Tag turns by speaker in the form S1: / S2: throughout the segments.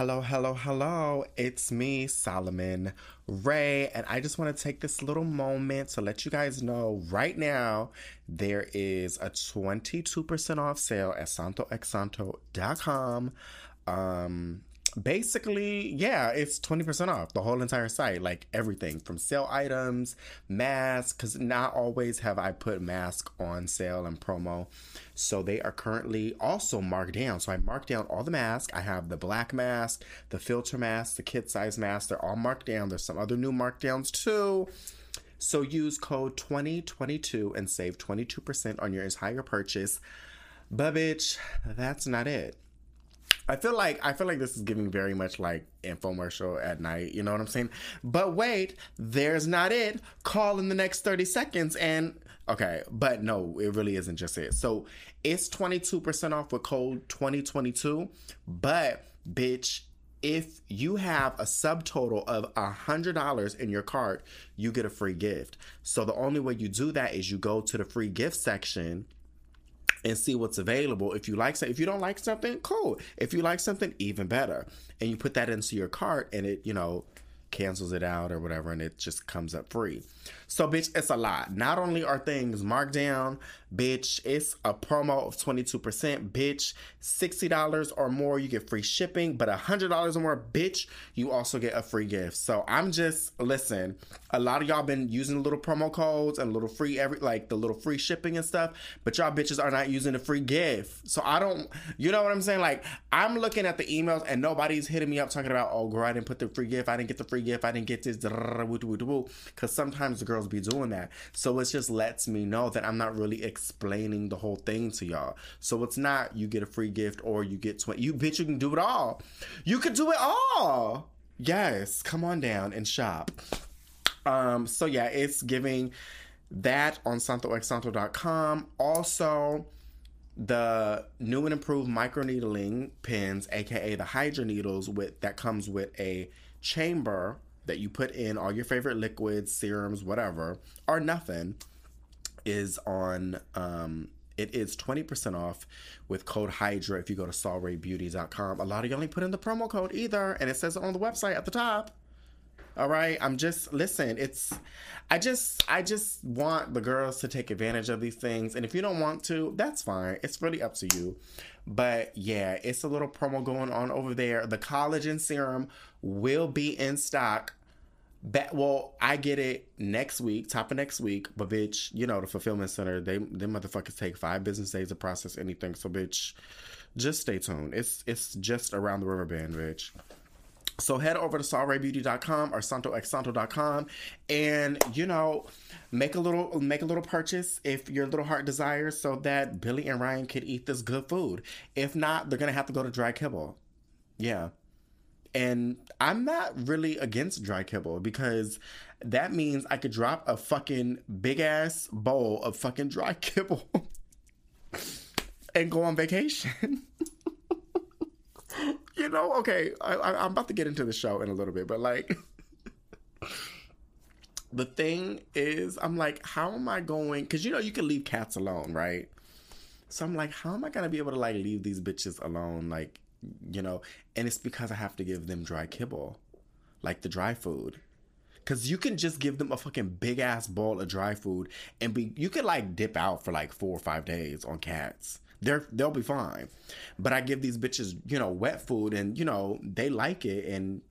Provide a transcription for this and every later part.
S1: Hello, hello, hello. It's me, Solomon Ray, and I just want to take this little moment to let you guys know right now there is a 22% off sale at santoexsanto.com. Um, basically, yeah, it's 20% off the whole entire site, like everything from sale items, masks, because not always have I put mask on sale and promo. So they are currently also marked down. So I marked down all the masks. I have the black mask, the filter mask, the kid size mask. They're all marked down. There's some other new markdowns too. So use code 2022 and save 22% on your entire purchase. But bitch, that's not it. I feel like I feel like this is giving very much like infomercial at night, you know what I'm saying? But wait, there's not it. Call in the next 30 seconds and okay, but no, it really isn't just it. So it's 22% off with code 2022, but bitch, if you have a subtotal of a hundred dollars in your cart, you get a free gift. So the only way you do that is you go to the free gift section and see what's available. If you like something, if you don't like something, cool. If you like something, even better. And you put that into your cart and it, you know, cancels it out or whatever and it just comes up free. So bitch, it's a lot. Not only are things marked down, bitch, it's a promo of 22%, bitch. $60 or more you get free shipping, but $100 or more, bitch, you also get a free gift. So I'm just listen, a lot of y'all been using little promo codes and little free every like the little free shipping and stuff, but y'all bitches are not using the free gift. So I don't you know what I'm saying? Like I'm looking at the emails and nobody's hitting me up talking about, "Oh, girl, I didn't put the free gift. I didn't get the free gift. I didn't get this." Cuz sometimes the girls be doing that. So it just lets me know that I'm not really explaining the whole thing to y'all. So it's not you get a free gift or you get 20. You bitch, you can do it all. You can do it all. Yes, come on down and shop. Um, so yeah, it's giving that on santoexsanto.com. Also, the new and improved microneedling pins, aka the Hydra needles, with that comes with a chamber that you put in all your favorite liquids, serums, whatever, or nothing, is on um it is 20% off with code Hydra if you go to solraybeauty.com. A lot of y'all only put in the promo code either, and it says it on the website at the top. All right, I'm just listen. It's I just I just want the girls to take advantage of these things, and if you don't want to, that's fine. It's really up to you. But yeah, it's a little promo going on over there. The collagen serum will be in stock Ba- well, I get it next week, top of next week. But bitch, you know the fulfillment center, they them motherfuckers take five business days to process anything. So bitch, just stay tuned. It's it's just around the river bend, bitch. So head over to solraybeauty.com or santoexsanto.com and you know make a little make a little purchase if your little heart desires so that Billie and Ryan can eat this good food. If not, they're gonna have to go to dry kibble. Yeah. And I'm not really against dry kibble because that means I could drop a fucking big ass bowl of fucking dry kibble and go on vacation. you know, okay, I, am about to get into the show in a little bit, but like, the thing is, I'm like, how am I going? Because you know, you can leave cats alone, right? So I'm like, how am I gonna be able to like leave these bitches alone? Like, you know, and it's because I have to give them dry kibble, like the dry food. Cause you can just give them a fucking big ass bowl of dry food and be you could like dip out for like four or five days on cats. They're they'll be fine. But I give these bitches, you know, wet food and you know, they like it and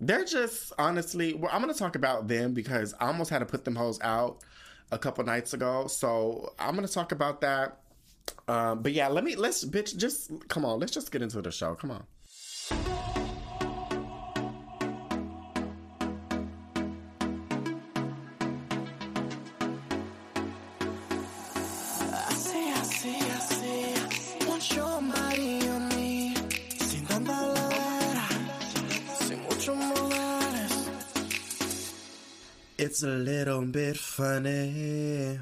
S1: they're just honestly well, I'm gonna talk about them because I almost had to put them hoes out a couple nights ago. So I'm gonna talk about that um, but yeah, let me let's bitch just come on, let's just get into the show. Come on. It's a little bit funny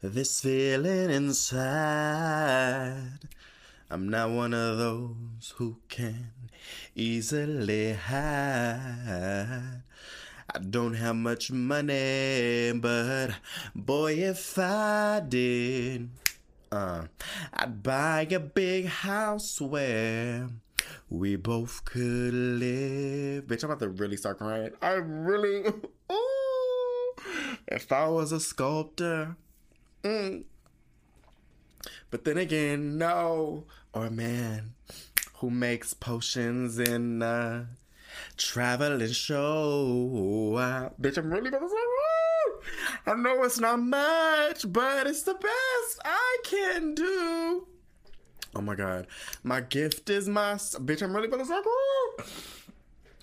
S1: this feeling inside. I'm not one of those who can easily hide. I don't have much money, but boy, if I did, uh, I'd buy a big house where We both could live. Bitch, I'm about to really start crying. I really. If I was a sculptor. Mm. But then again, no. Or a man who makes potions in a traveling show. Uh, bitch, I'm really to say, I know it's not much, but it's the best I can do. Oh my god. My gift is my bitch. I'm really gonna suck.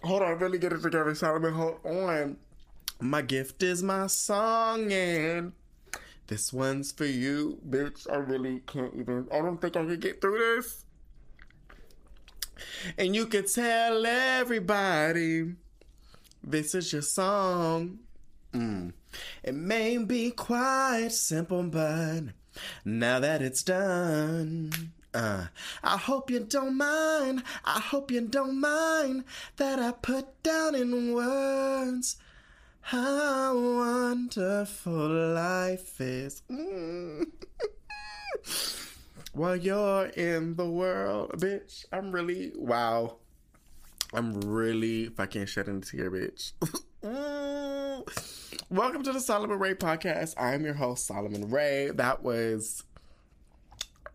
S1: Hold on, really get it together, Solomon. Hold on. My gift is my song, and this one's for you, bitch. I really can't even. I don't think I can get through this. And you can tell everybody this is your song. Mm. It may be quite simple, but now that it's done, uh, I hope you don't mind. I hope you don't mind that I put down in words how wonderful life is. Mm. While you're in the world, bitch, I'm really wow. I'm really fucking shedding a tear, bitch. Welcome to the Solomon Ray podcast. I'm your host, Solomon Ray. That was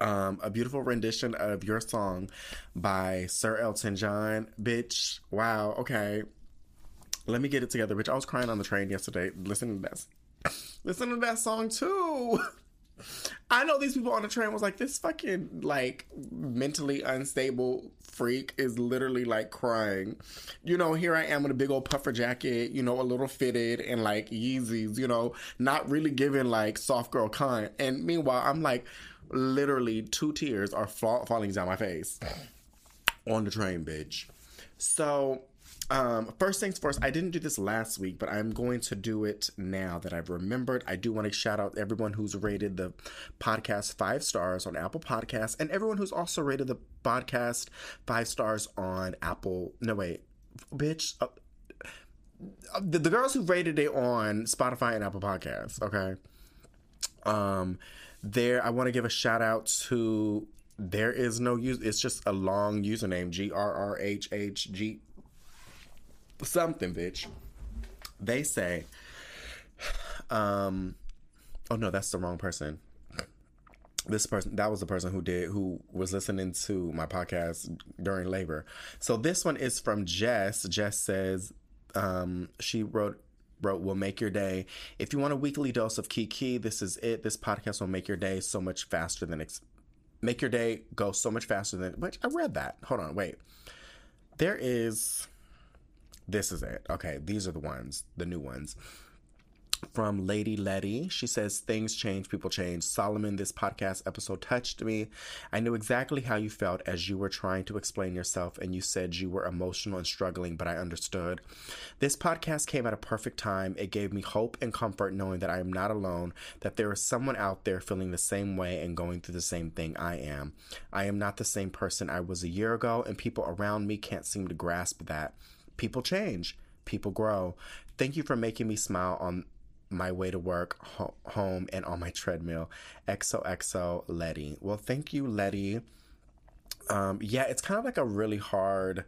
S1: um, a beautiful rendition of your song by Sir Elton John. Bitch, wow, okay. Let me get it together, bitch. I was crying on the train yesterday. Listen to that. Listen to that song too. I know these people on the train was like, this fucking like mentally unstable freak is literally like crying. You know, here I am in a big old puffer jacket, you know, a little fitted and like Yeezys, you know, not really giving like soft girl kind. And meanwhile, I'm like, literally two tears are fall- falling down my face on the train, bitch. So, um, first things first, I didn't do this last week, but I'm going to do it now that I've remembered. I do want to shout out everyone who's rated the podcast five stars on Apple Podcasts and everyone who's also rated the podcast five stars on Apple. No, wait, bitch. Uh, the, the girls who rated it on Spotify and Apple Podcasts, okay? Um, there, I want to give a shout out to there is no use. It's just a long username G R R H H G something, bitch. They say, um, oh no, that's the wrong person. This person, that was the person who did, who was listening to my podcast during labor. So this one is from Jess. Jess says, um, she wrote wrote will make your day. If you want a weekly dose of Kiki, this is it. This podcast will make your day so much faster than ex- make your day go so much faster than which I read that. Hold on, wait. There is this is it. Okay, these are the ones, the new ones from Lady Letty. She says, Things change, people change. Solomon, this podcast episode touched me. I knew exactly how you felt as you were trying to explain yourself, and you said you were emotional and struggling, but I understood. This podcast came at a perfect time. It gave me hope and comfort knowing that I am not alone, that there is someone out there feeling the same way and going through the same thing I am. I am not the same person I was a year ago, and people around me can't seem to grasp that. People change. People grow. Thank you for making me smile on my way to work, ho- home, and on my treadmill. XOXO Letty. Well, thank you, Letty. Um, yeah, it's kind of like a really hard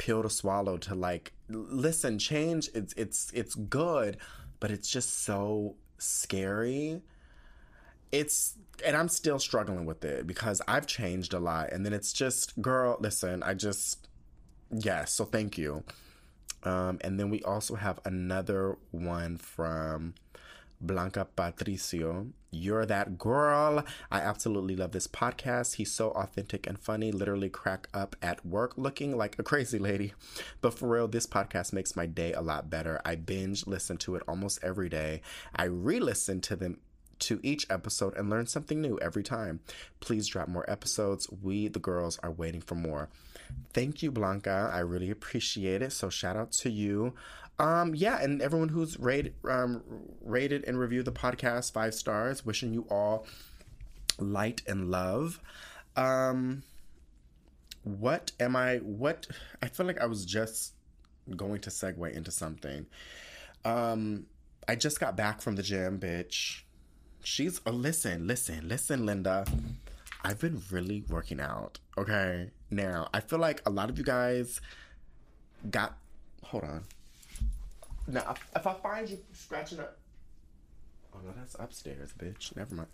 S1: pill to swallow to like listen change it's it's it's good but it's just so scary it's and i'm still struggling with it because i've changed a lot and then it's just girl listen i just yes so thank you um, and then we also have another one from Blanca Patricio. You're that girl. I absolutely love this podcast. He's so authentic and funny, literally crack up at work looking like a crazy lady. But for real, this podcast makes my day a lot better. I binge listen to it almost every day. I re listen to them to each episode and learn something new every time. Please drop more episodes. We, the girls, are waiting for more. Thank you, Blanca. I really appreciate it. So shout out to you. Um, yeah, and everyone who's rated, um, rated and reviewed the podcast five stars. Wishing you all light and love. Um, what am I? What I feel like I was just going to segue into something. Um, I just got back from the gym, bitch. She's oh, listen, listen, listen, Linda. I've been really working out. Okay, now. I feel like a lot of you guys got. Hold on. Now, if I find you scratching up. Oh no, that's upstairs, bitch. Never mind.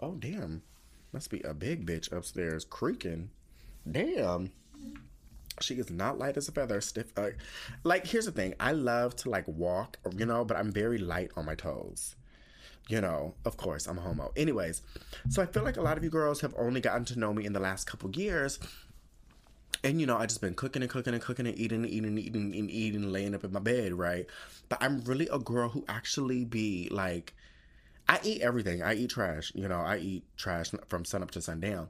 S1: Oh damn, must be a big bitch upstairs creaking. Damn. She is not light as a feather, stiff. Uh, like, here's the thing: I love to like walk, you know, but I'm very light on my toes you know, of course, I'm a homo. Anyways, so I feel like a lot of you girls have only gotten to know me in the last couple years. And you know, I just been cooking and cooking and cooking and eating and eating and eating and eating, laying up in my bed, right? But I'm really a girl who actually be like, I eat everything. I eat trash. You know, I eat trash from sun up to sundown.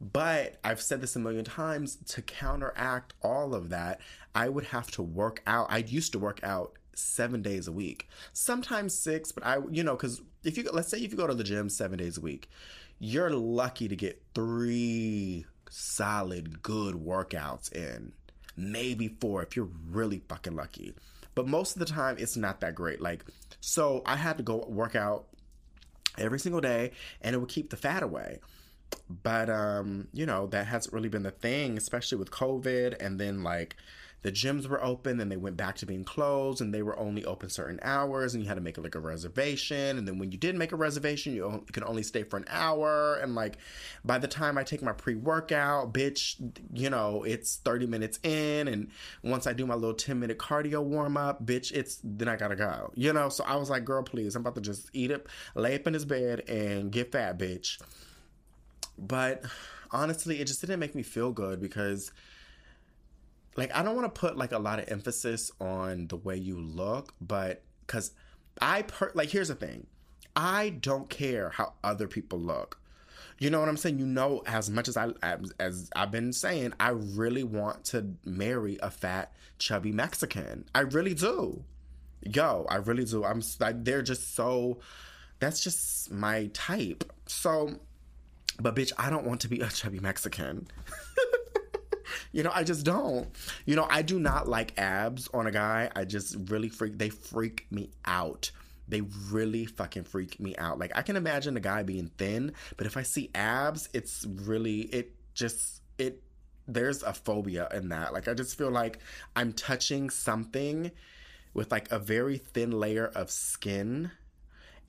S1: But I've said this a million times to counteract all of that, I would have to work out. I used to work out seven days a week, sometimes six, but I, you know, because if you, let's say if you go to the gym seven days a week, you're lucky to get three solid, good workouts in, maybe four if you're really fucking lucky. But most of the time, it's not that great. Like, so I had to go work out every single day and it would keep the fat away but um you know that hasn't really been the thing especially with covid and then like the gyms were open and they went back to being closed and they were only open certain hours and you had to make like a reservation and then when you did make a reservation you can only stay for an hour and like by the time I take my pre-workout bitch you know it's 30 minutes in and once I do my little 10 minute cardio warm up bitch it's then I gotta go you know? So I was like girl please I'm about to just eat up lay up in his bed and get fat bitch. But honestly it just didn't make me feel good because like I don't want to put like a lot of emphasis on the way you look, but cuz I per like here's the thing. I don't care how other people look. You know what I'm saying? You know, as much as I as, as, I've been saying, I really want to marry a fat, chubby Mexican. I really do. Yo, I really do. I'm. Like, they're just so. That's just my type. So, but bitch, I don't want to be a chubby Mexican. You know, I just don't. You know, I do not like abs on a guy. I just really freak. They freak me out. They really fucking freak me out. Like I can imagine a guy being thin, but if I see abs, it's really it just it there's a phobia in that. Like I just feel like I'm touching something with like a very thin layer of skin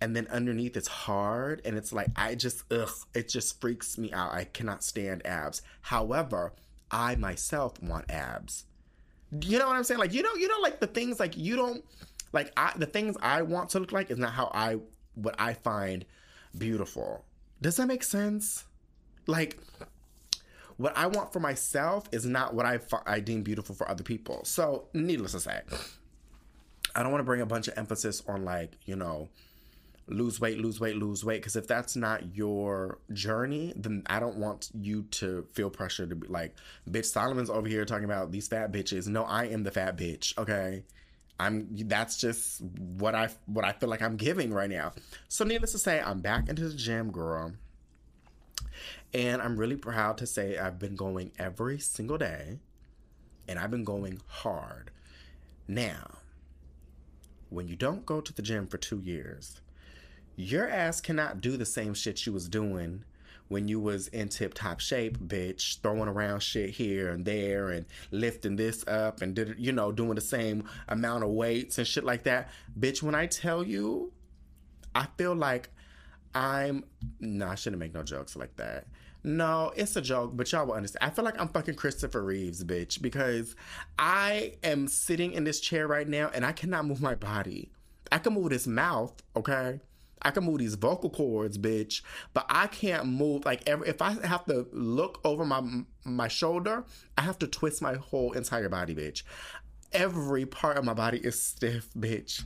S1: and then underneath it's hard and it's like I just ugh, it just freaks me out. I cannot stand abs. However, I myself want abs. You know what I'm saying? Like you know, you know, like the things like you don't like I the things I want to look like is not how I what I find beautiful. Does that make sense? Like what I want for myself is not what I I deem beautiful for other people. So, needless to say, I don't want to bring a bunch of emphasis on like, you know, lose weight, lose weight, lose weight. Because if that's not your journey, then I don't want you to feel pressure to be like, bitch, Solomon's over here talking about these fat bitches. No, I am the fat bitch. Okay. I'm that's just what I what I feel like I'm giving right now. So needless to say, I'm back into the gym, girl. And I'm really proud to say I've been going every single day and I've been going hard. Now, when you don't go to the gym for 2 years, your ass cannot do the same shit you was doing when you was in tip top shape, bitch, throwing around shit here and there and lifting this up and did you know doing the same amount of weights and shit like that, bitch. When I tell you, I feel like I'm no, I shouldn't make no jokes like that. No, it's a joke, but y'all will understand. I feel like I'm fucking Christopher Reeves, bitch, because I am sitting in this chair right now and I cannot move my body. I can move this mouth, okay? I can move these vocal cords, bitch, but I can't move like every if I have to look over my my shoulder, I have to twist my whole entire body, bitch. Every part of my body is stiff, bitch.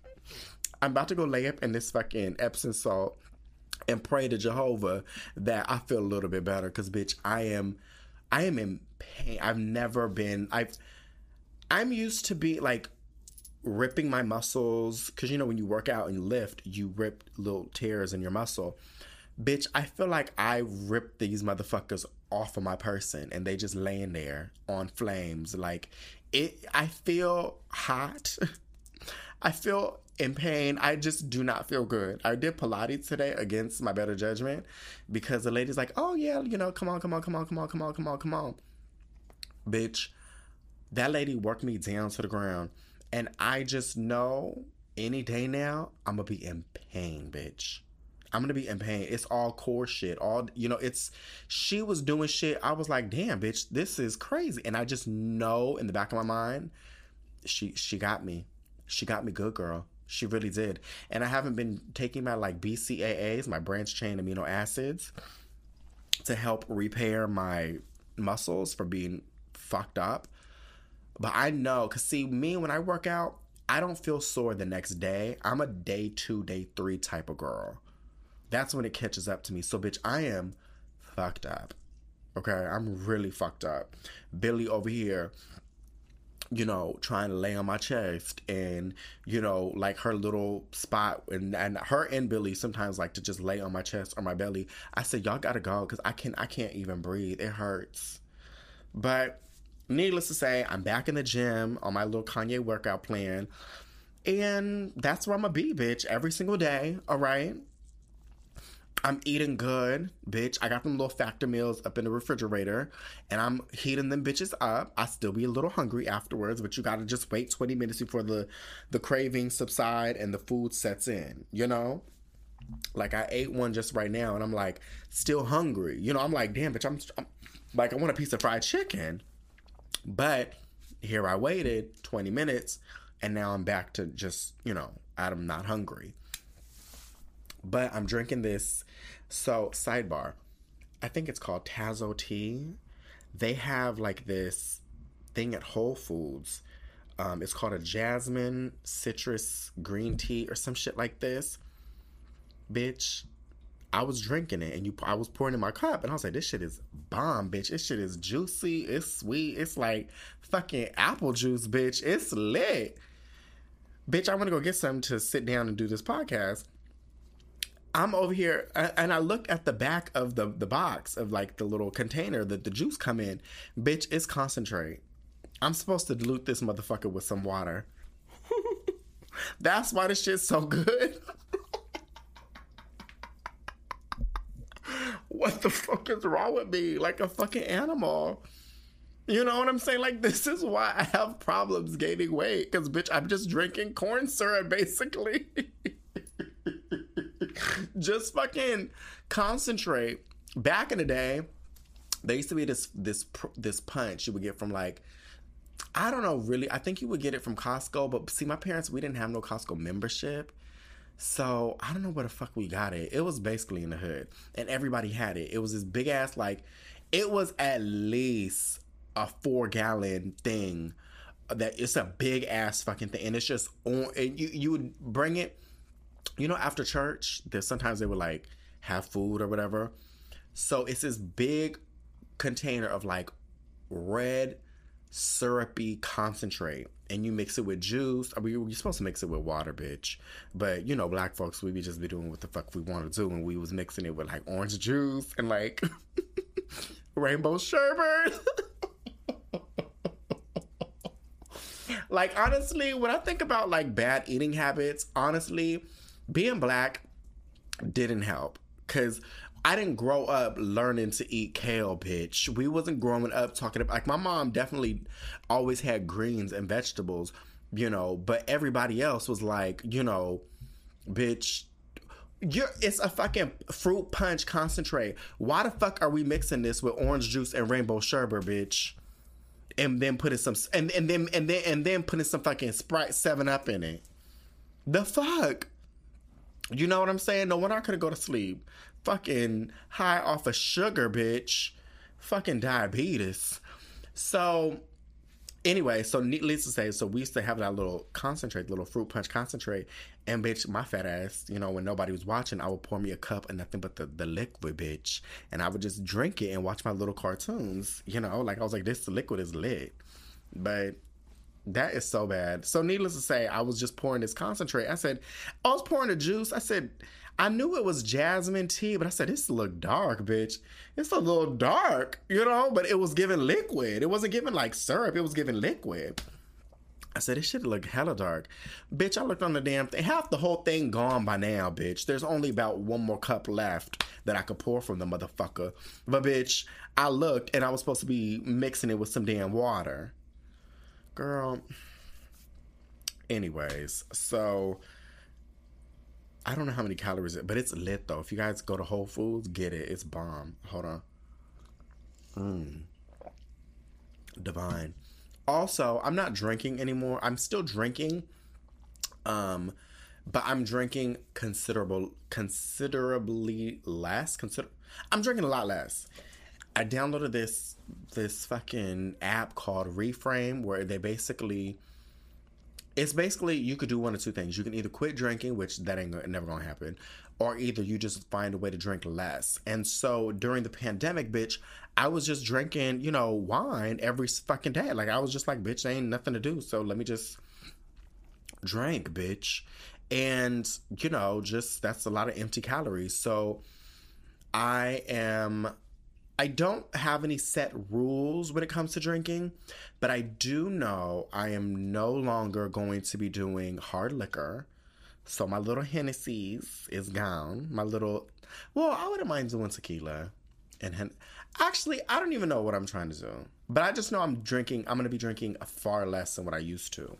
S1: I'm about to go lay up in this fucking Epsom salt and pray to Jehovah that I feel a little bit better cuz bitch, I am I am in pain. I've never been I've I'm used to be like ripping my muscles because you know when you work out and lift you rip little tears in your muscle bitch i feel like i ripped these motherfuckers off of my person and they just laying there on flames like it i feel hot i feel in pain. I just do not feel good. I did Pilates today against my better judgment because the lady's like, oh, yeah, you know, come on, come on, come on, come on, come on, come on, come on. Bitch, that lady worked me down to the ground. And I just know any day now, I'm to be in pain, bitch. I'm gonna be in pain. It's all core shit. All you know, it's she was doing shit. I was like, damn, bitch, this is crazy. And I just know in the back of my mind, she she got me. She got me good, girl. She really did. And I haven't been taking my like BCAAs, my branch chain amino acids, to help repair my muscles from being fucked up. But I know, cause see, me when I work out, I don't feel sore the next day. I'm a day two, day three type of girl. That's when it catches up to me. So, bitch, I am fucked up. Okay, I'm really fucked up. Billie over here you know, trying to lay on my chest and, you know, like her little spot and, and her and Billie sometimes like to just lay on my chest or my belly. I said, y'all gotta go because I can I can't even breathe. It hurts. But needless to say, I'm back in the gym on my little Kanye workout plan. And that's where I'm gonna be, bitch, every single day, all right? I'm eating good, bitch. I got them little factor meals up in the refrigerator and I'm heating them bitches up. I still be a little hungry afterwards, but you gotta just wait 20 minutes before the the cravings subside and the food sets in, you know? Like I ate one just right now and I'm like still hungry. You know, I'm like, damn, bitch, I'm, I'm like I want a piece of fried chicken. But here I waited 20 minutes and now I'm back to just, you know, I'm not hungry. But I'm drinking this. So, sidebar, I think it's called Tazo tea. They have like this thing at Whole Foods. Um, it's called a jasmine citrus green tea or some shit like this. Bitch, I was drinking it and you I was pouring in my cup and I was like, this shit is bomb, bitch. This shit is juicy, it's sweet, it's like fucking apple juice, bitch. It's lit. Bitch, I want to go get some to sit down and do this podcast. I'm over here and I look at the back of the, the box of like the little container that the juice come in. Bitch, it's concentrate. I'm supposed to dilute this motherfucker with some water. That's why this shit's so good. What the fuck is wrong with me? Like a fucking animal. You know what I'm saying? Like, this is why I have problems gaining weight. Because, bitch, I'm just drinking corn syrup, basically. just fucking concentrate. Back in the day, there used to be this this this punch you would get from like I don't know really. I think you would get it from Costco, but see, my parents we didn't have no Costco membership. So I don't know where the fuck we got it. It was basically in the hood, and everybody had it. It was this big ass like, it was at least a four gallon thing. That it's a big ass fucking thing, and it's just on. And you you would bring it you know, after church, there's sometimes they would like have food or whatever. So it's this big container of like red syrupy concentrate and you mix it with juice. I mean, you're supposed to mix it with water, bitch. But you know, black folks, we be just be doing what the fuck we want to do, and we was mixing it with like orange juice and like rainbow sherbet. like honestly, when I think about like bad eating habits, honestly, being black didn't help because I didn't grow up learning to eat kale, bitch. We wasn't growing up talking about like my mom definitely always had greens and vegetables, you know, but everybody else was like, you know, bitch, you're it's a fucking fruit punch concentrate. Why the fuck are we mixing this with orange juice and rainbow sherbet, bitch? And then putting some and, and then and then and then putting some fucking Sprite Seven Up in it. The fuck? You know what I'm saying? No wonder I couldn't go to sleep. Fucking high off of sugar, bitch. Fucking diabetes. So, anyway, so needless to say, so we used to have that little concentrate, little fruit punch concentrate. And bitch, my fat ass, you know, when nobody was watching, I would pour me a cup and nothing but the, the liquid, bitch. And I would just drink it and watch my little cartoons. You know, like I was like, this liquid is lit. But that is so bad. So, needless to say, I was just pouring this concentrate. I said, I was pouring the juice. I said, I knew it was jasmine tea, but I said, this look dark, bitch. It's a little dark, you know, but it was giving liquid. It wasn't giving like syrup, it was giving liquid. I said, this shit look hella dark. Bitch, I looked on the damn thing. Half the whole thing gone by now, bitch. There's only about one more cup left that I could pour from the motherfucker. But bitch, I looked and I was supposed to be mixing it with some damn water. Girl. Anyways, so I don't know how many calories it, but it's lit though. If you guys go to Whole Foods, get it. It's bomb. Hold on. Mmm. Divine. Also, I'm not drinking anymore. I'm still drinking. Um, but I'm drinking considerable considerably less. Consider I'm drinking a lot less. I downloaded this this fucking app called Reframe where they basically it's basically you could do one of two things. You can either quit drinking, which that ain't never gonna happen, or either you just find a way to drink less. And so during the pandemic, bitch, I was just drinking, you know, wine every fucking day. Like I was just like, bitch, ain't nothing to do, so let me just drink, bitch. And you know, just that's a lot of empty calories. So I am I don't have any set rules when it comes to drinking, but I do know I am no longer going to be doing hard liquor. So my little Hennessy's is gone. My little, well, I wouldn't mind doing tequila. And Hen- actually, I don't even know what I'm trying to do, but I just know I'm drinking. I'm going to be drinking far less than what I used to.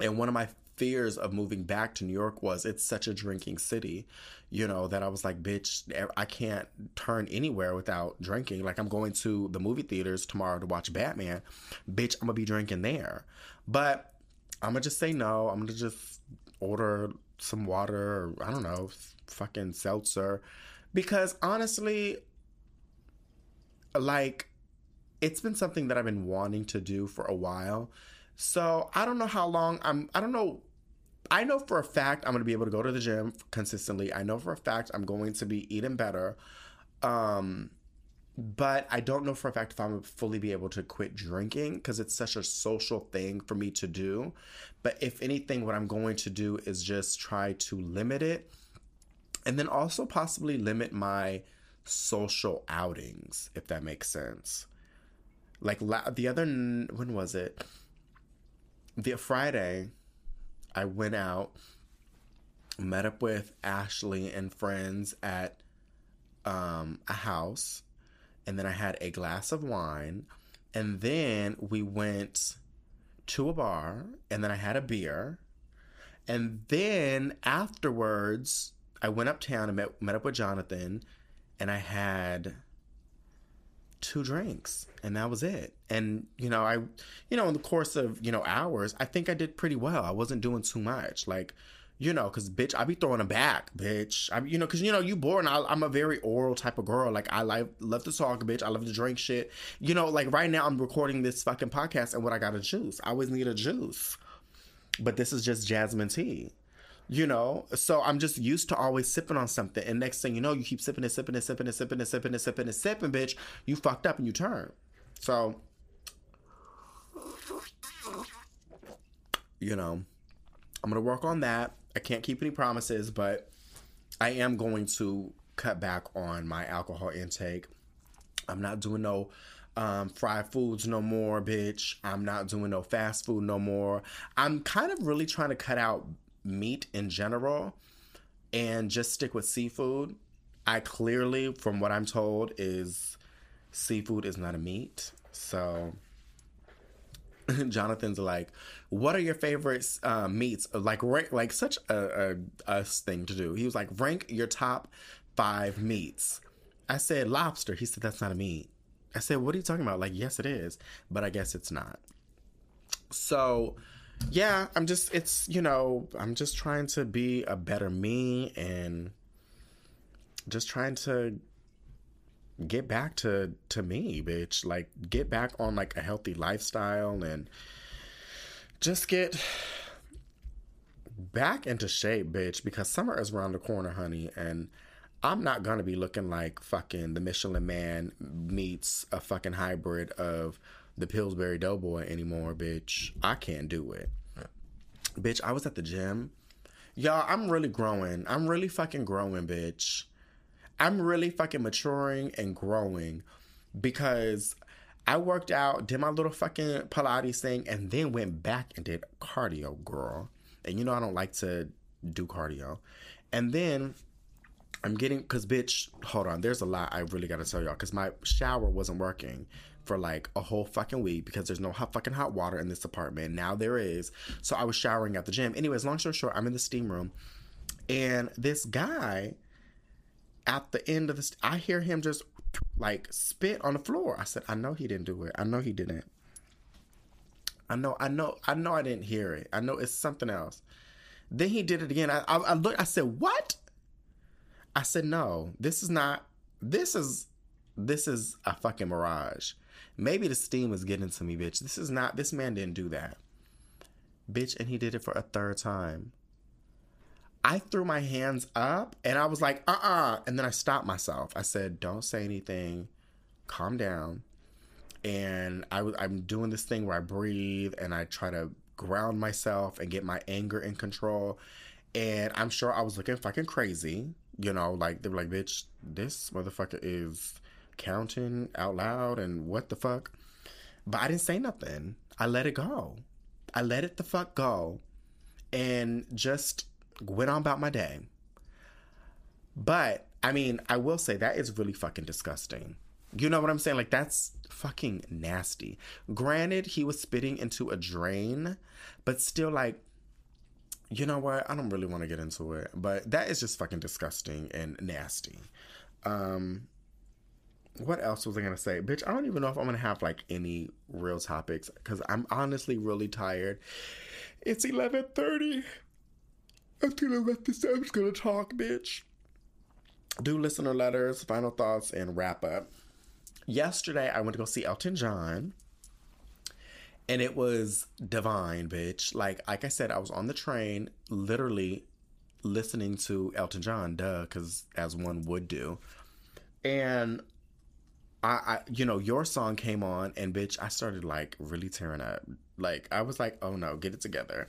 S1: And one of my fears of moving back to New York was it's such a drinking city, you know, that I was like, bitch, I can't turn anywhere without drinking. Like, I'm going to the movie theaters tomorrow to watch Batman. Bitch, I'm gonna be drinking there. But I'm gonna just say no. I'm gonna just order some water or I don't know, fucking seltzer. Because honestly, like, it's been something that I've been wanting to do for a while. So I don't know how long I'm, I don't know I know for a fact I'm going to be able to go to the gym consistently. I know for a fact I'm going to be eating better. Um, but I don't know for a fact if I'm fully be able to quit drinking because it's such a social thing for me to do. But if anything, what I'm going to do is just try to limit it and then also possibly limit my social outings, if that makes sense. Like la- the other, when was it? The Friday, I went out, met up with Ashley and friends at um, a house, and then I had a glass of wine, and then we went to a bar, and then I had a beer, and then afterwards I went uptown and met met up with Jonathan, and I had two drinks and that was it. And you know i you know in the course of you know hours i think i did pretty well. I wasn't doing too much. Like you know because bitch i be throwing them back bitch. I you know because you know you born I, i'm a very oral type of girl. Like i like love to talk bitch. I love to drink shit. You know like right now i'm recording this fucking podcast and what i got a juice? I always need a juice. But this is just jasmine tea you know? So i'm just used to always sipping on something. And next thing you know you keep sipping and sipping and sipping and sipping and sipping and sipping and sipping bitch. You fucked up and you turn so you know i'm gonna work on that. I can't keep any promises but i am going to cut back on my alcohol intake. I'm not doing no um, fried foods no more, bitch. I'm not doing no fast food no more. I'm kind of really trying to cut out meat in general and just stick with seafood. I clearly, from what I'm told, is seafood is not a meat. So Jonathan's like, "What are your favorite uh, meats?" Like, rank, like such a, a us thing to do. He was like, "Rank your top five meats." I said lobster. He said that's not a meat. I said, "What are you talking about?" Like, yes, it is, but I guess it's not. So yeah, I'm just it's you know, I'm just trying to be a better me and just trying to get back to to me, bitch. Like get back on like a healthy lifestyle and just get back into shape, bitch, because summer is around the corner, honey, and I'm not gonna be looking like fucking the Michelin man meets a fucking hybrid of the Pillsbury Doughboy anymore, bitch. I can't do it. Bitch, I was at the gym. Y'all, I'm really growing. I'm really fucking growing, bitch. I'm really fucking maturing and growing because I worked out, did my little fucking Pilates thing, and then went back and did cardio, girl. And you know I don't like to do cardio. And then I'm getting because bitch, hold on. There's a lot I really got to tell y'all because my shower wasn't working for like a whole fucking week because there's no hot fucking hot water in this apartment. Now there is. So I was showering at the gym. Anyways, long story short, I'm in the steam room, and this guy at the end of the, I hear him just like spit on the floor. I said, I know he didn't do it. I know he didn't. I know, I know, I know I didn't hear it. I know it's something else. Then he did it again. I, I, I looked, I said, what? I said, no, this is not, this is, this is a fucking mirage. Maybe the steam is getting to me, bitch. This is not, this man didn't do that. Bitch, and he did it for a third time. I threw my hands up and I was like, uh uh-uh. uh. And then I stopped myself. I said, don't say anything. Calm down. And I was, I'm doing this thing where I breathe and I try to ground myself and get my anger in control. And I'm sure I was looking fucking crazy. You know, like they were like, bitch, this motherfucker is counting out loud and what the fuck. But I didn't say nothing. I let it go. I let it the fuck go. And just went on about my day. But I mean, I will say that is really fucking disgusting. You know what I'm saying? Like that's fucking nasty. Granted, he was spitting into a drain, but still like you know what? I don't really want to get into it, but that is just fucking disgusting and nasty. Um what else was I gonna say? Bitch, I don't even know if I'm gonna have like any real topics because I'm honestly really tired. It's 11:30. I'm gonna let this. I'm just gonna talk, bitch. Do listener letters, final thoughts, and wrap up. Yesterday, I went to go see Elton John, and it was divine, bitch. Like, like I said, I was on the train, literally listening to Elton John, duh, because as one would do, and I, I, you know, your song came on, and bitch, I started like really tearing up. Like, I was like, oh no, get it together.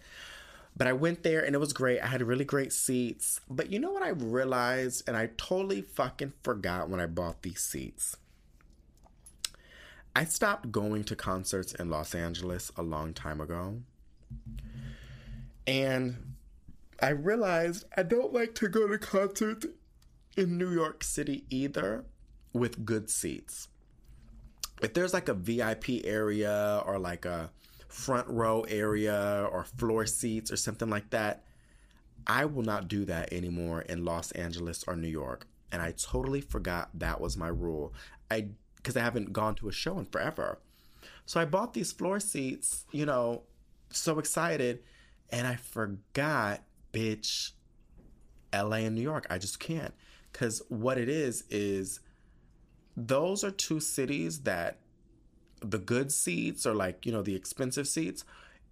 S1: But I went there and it was great. I had really great seats. But you know what I realized? And I totally fucking forgot when I bought these seats. I stopped going to concerts in Los Angeles a long time ago. And I realized I don't like to go to concerts in New York City either with good seats. If there's like a VIP area or like a front row area or floor seats or something like that. I will not do that anymore in Los Angeles or New York. And I totally forgot that was my rule. I because I haven't gone to a show in forever. So I bought these floor seats, you know, so excited, and I forgot, bitch, LA and New York. I just can't. Cause what it is is those are two cities that the good seats or like you know the expensive seats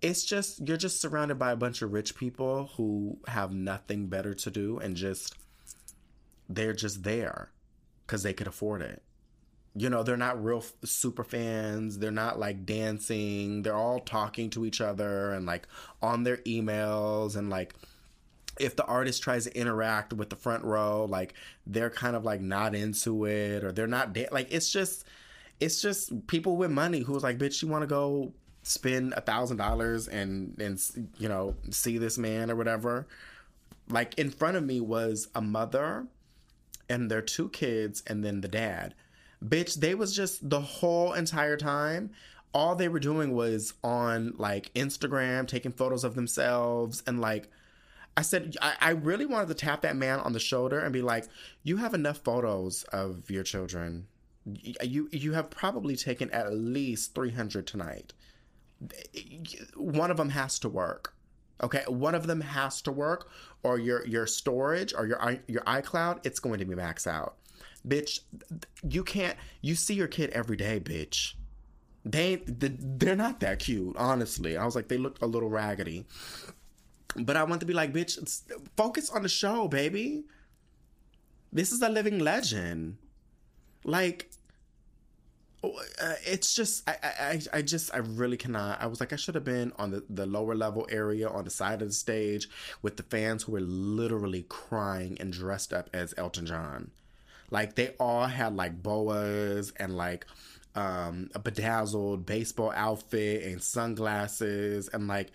S1: it's just you're just surrounded by a bunch of rich people who have nothing better to do and just they're just there because they could afford it. You know they're not real super fans they're not like dancing they're all talking to each other and like on their emails and like if the artist tries to interact with the front row like they're kind of like not into it or they're not da- like it's just it's just people with money who's like, bitch, you want to go spend a thousand dollars and and you know see this man or whatever. Like in front of me was a mother and their two kids and then the dad. Bitch, they was just the whole entire time. All they were doing was on like Instagram, taking photos of themselves and like I said, I, I, really wanted to tap that man on the shoulder and be like, you have enough photos of your children. You you have probably taken at least 300 tonight. One of them has to work okay? One of them has to work or your your storage or your your iCloud it's going to be maxed out. Bitch you can't you see your kid every day bitch. They they're not that cute honestly. I was like they look a little raggedy but i want to be like bitch focus on the show baby this is a living legend like uh, it's just I, I I just I really cannot. I was like I should have been on the the lower level area on the side of the stage with the fans who were literally crying and dressed up as Elton John. Like they all had like boas and like um, a bedazzled baseball outfit and sunglasses. And like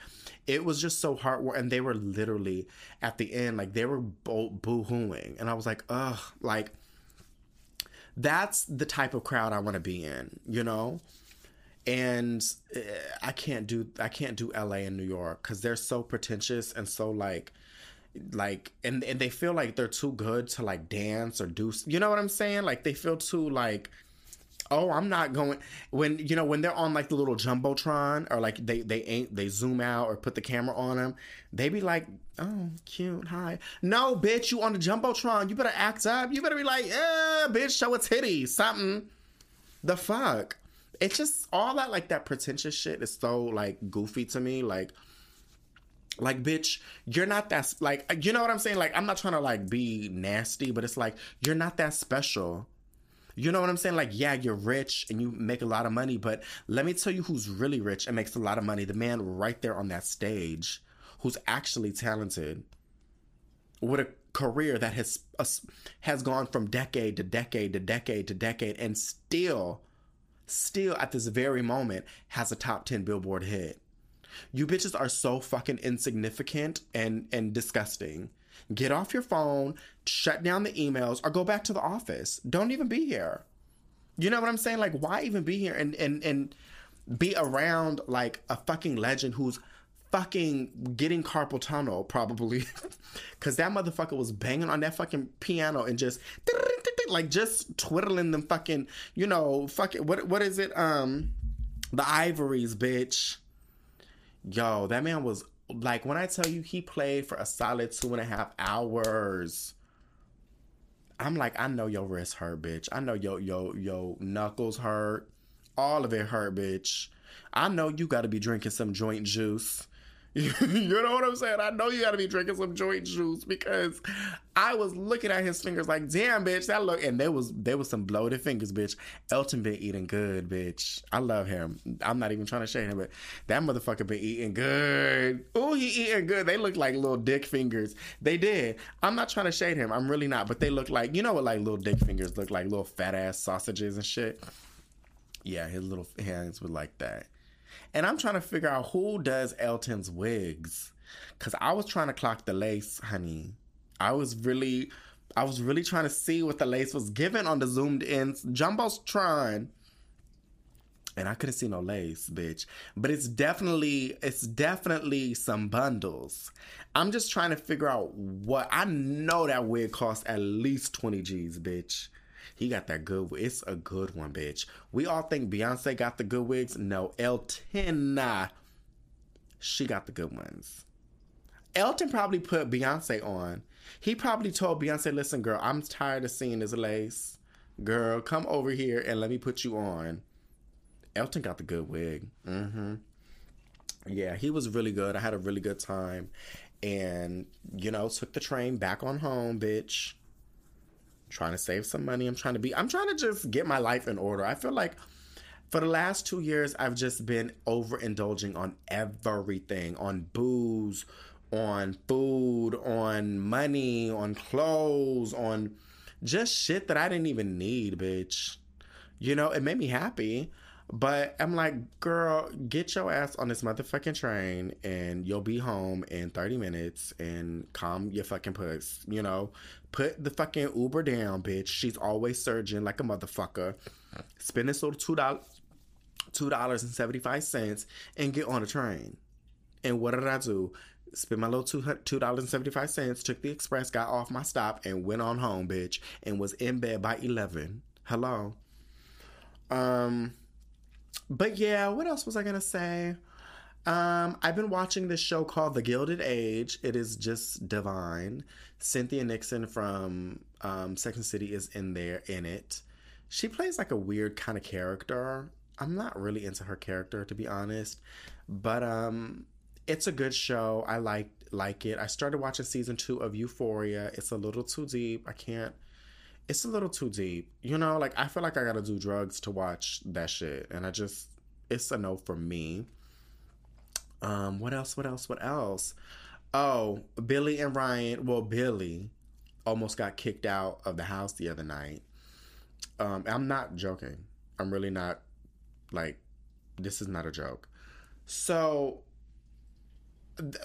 S1: it was just so heartwarming and they were literally at the end like they were boo-hooing. And i was like ugh like that's the type of crowd i want to be in you know? And eh, i can't do i can't do la and new york because they're so pretentious and so like like and and they feel like they're too good to like dance or do you know what i'm saying? Like they feel too like oh i'm not going when you know when they're on like the little jumbotron or like they they ain't they zoom out or put the camera on them they be like oh cute hi. No bitch you on the jumbotron. You better act up. You better be like yeah bitch show a titty something. The fuck? It's just all that like that pretentious shit is so like goofy to me like like bitch you're not that like you know what i'm saying? Like i'm not trying to like be nasty but it's like you're not that special you know what i'm saying? Like yeah you're rich and you make a lot of money but let me tell you who's really rich and makes a lot of money. The man right there on that stage who's actually talented with a career that has uh, has gone from decade to decade to decade to decade and still still at this very moment has a top 10 billboard hit. You bitches are so fucking insignificant and and disgusting. Get off your phone, shut down the emails, or go back to the office. Don't even be here. You know what I'm saying? Like, why even be here and and and be around like a fucking legend who's fucking getting carpal tunnel probably because that motherfucker was banging on that fucking piano and just like just twiddling them fucking you know fucking what what is it um the ivories bitch Yo, that man was like when I tell you he played for a solid two and a half hours. I'm like, I know your wrist hurt, bitch. I know your your your knuckles hurt. All of it hurt, bitch. I know you got to be drinking some joint juice. you know what I'm saying? I know you got to be drinking some joint juice because I was looking at his fingers like, damn, bitch, that look. And there was there was some bloated fingers, bitch. Elton been eating good, bitch. I love him. I'm not even trying to shade him, but that motherfucker been eating good. Oh, he eating good. They look like little dick fingers. They did. I'm not trying to shade him. I'm really not. But they look like you know what like little dick fingers look like, little fat ass sausages and shit. Yeah, his little hands were like that. And I'm trying to figure out who does Elton's wigs. Cause I was trying to clock the lace, honey. I was really I was really trying to see what the lace was given on the zoomed in Jumbotron. And I couldn't see no lace, bitch. But it's definitely it's definitely some bundles. I'm just trying to figure out what I know that wig costs at least 20 G's, bitch. He got that good. It's a good one, bitch. We all think Beyonce got the good wigs. No, Elton, she got the good ones. Elton probably put Beyonce on. He probably told Beyonce, "Listen, girl, I'm tired of seeing this lace. Girl, come over here and let me put you on." Elton got the good wig. Mm-hmm. Yeah, he was really good. I had a really good time, and you know, took the train back on home, bitch trying to save some money. I'm trying to be, I'm trying to just get my life in order. I feel like for the last two years, I've just been overindulging on everything on booze, on food, on money, on clothes, on just shit that I didn't even need, bitch. You know, it made me happy. But I'm like, girl, get your ass on this motherfucking train and you'll be home in 30 minutes and calm your fucking puss. You know, put the fucking Uber down, bitch. She's always surging like a motherfucker. Spend this little two dollars two dollars and seventy five cents and get on a train. And what did I do? Spend my little two two dollars and seventy five cents, took the express, got off my stop, and went on home, bitch, and was in bed by eleven. Hello. Um but yeah, what else was I gonna say? Um, I've been watching this show called The Gilded Age. It is just divine. Cynthia Nixon from um, Sex and the City is in there in it. She plays like a weird kind of character. I'm not really into her character to be honest, but um, it's a good show. I like like it. I started watching season two of Euphoria. It's a little too deep. I can't it's a little too deep. You know, like I feel like I gotta do drugs to watch that shit. And I just it's a no for me. Um, what else? What else? What else? Oh, Billie and Ryan. Well, Billie almost got kicked out of the house the other night. Um, I'm not joking. I'm really not Like, this is not a joke. So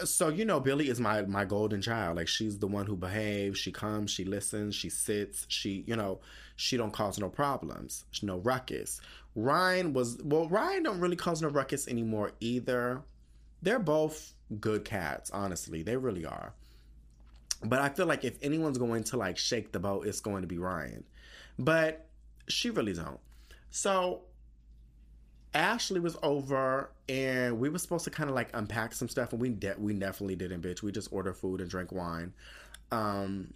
S1: so you know billie is my my golden child like she's the one who behaves she comes she listens she sits she you know she don't cause no problems no ruckus. Ryan was well ryan don't really cause no ruckus anymore either. They're both good cats honestly. They really are. But i feel like if anyone's going to like shake the boat it's going to be ryan. But she really don't. So Ashley was over and we were supposed to kind of like unpack some stuff and we de- we definitely didn't bitch. We just ordered food and drank wine. Um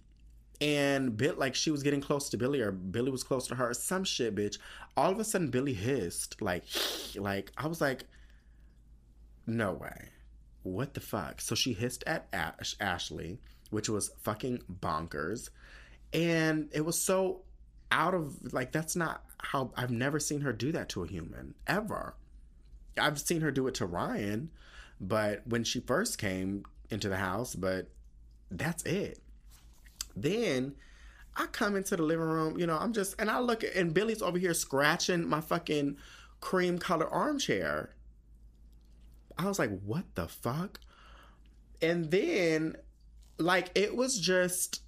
S1: and bit like she was getting close to Billie or Billie was close to her some shit bitch. All of a sudden Billie hissed like like I was like no way. What the fuck? So she hissed at Ash- Ashley, which was fucking bonkers. And it was so out of like that's not how I've never seen her do that to a human ever. I've seen her do it to Ryan, but when she first came into the house, but that's it. Then I come into the living room, you know, I'm just and I look and Billie's over here scratching my fucking cream color armchair. I was like, what the fuck? And then like it was just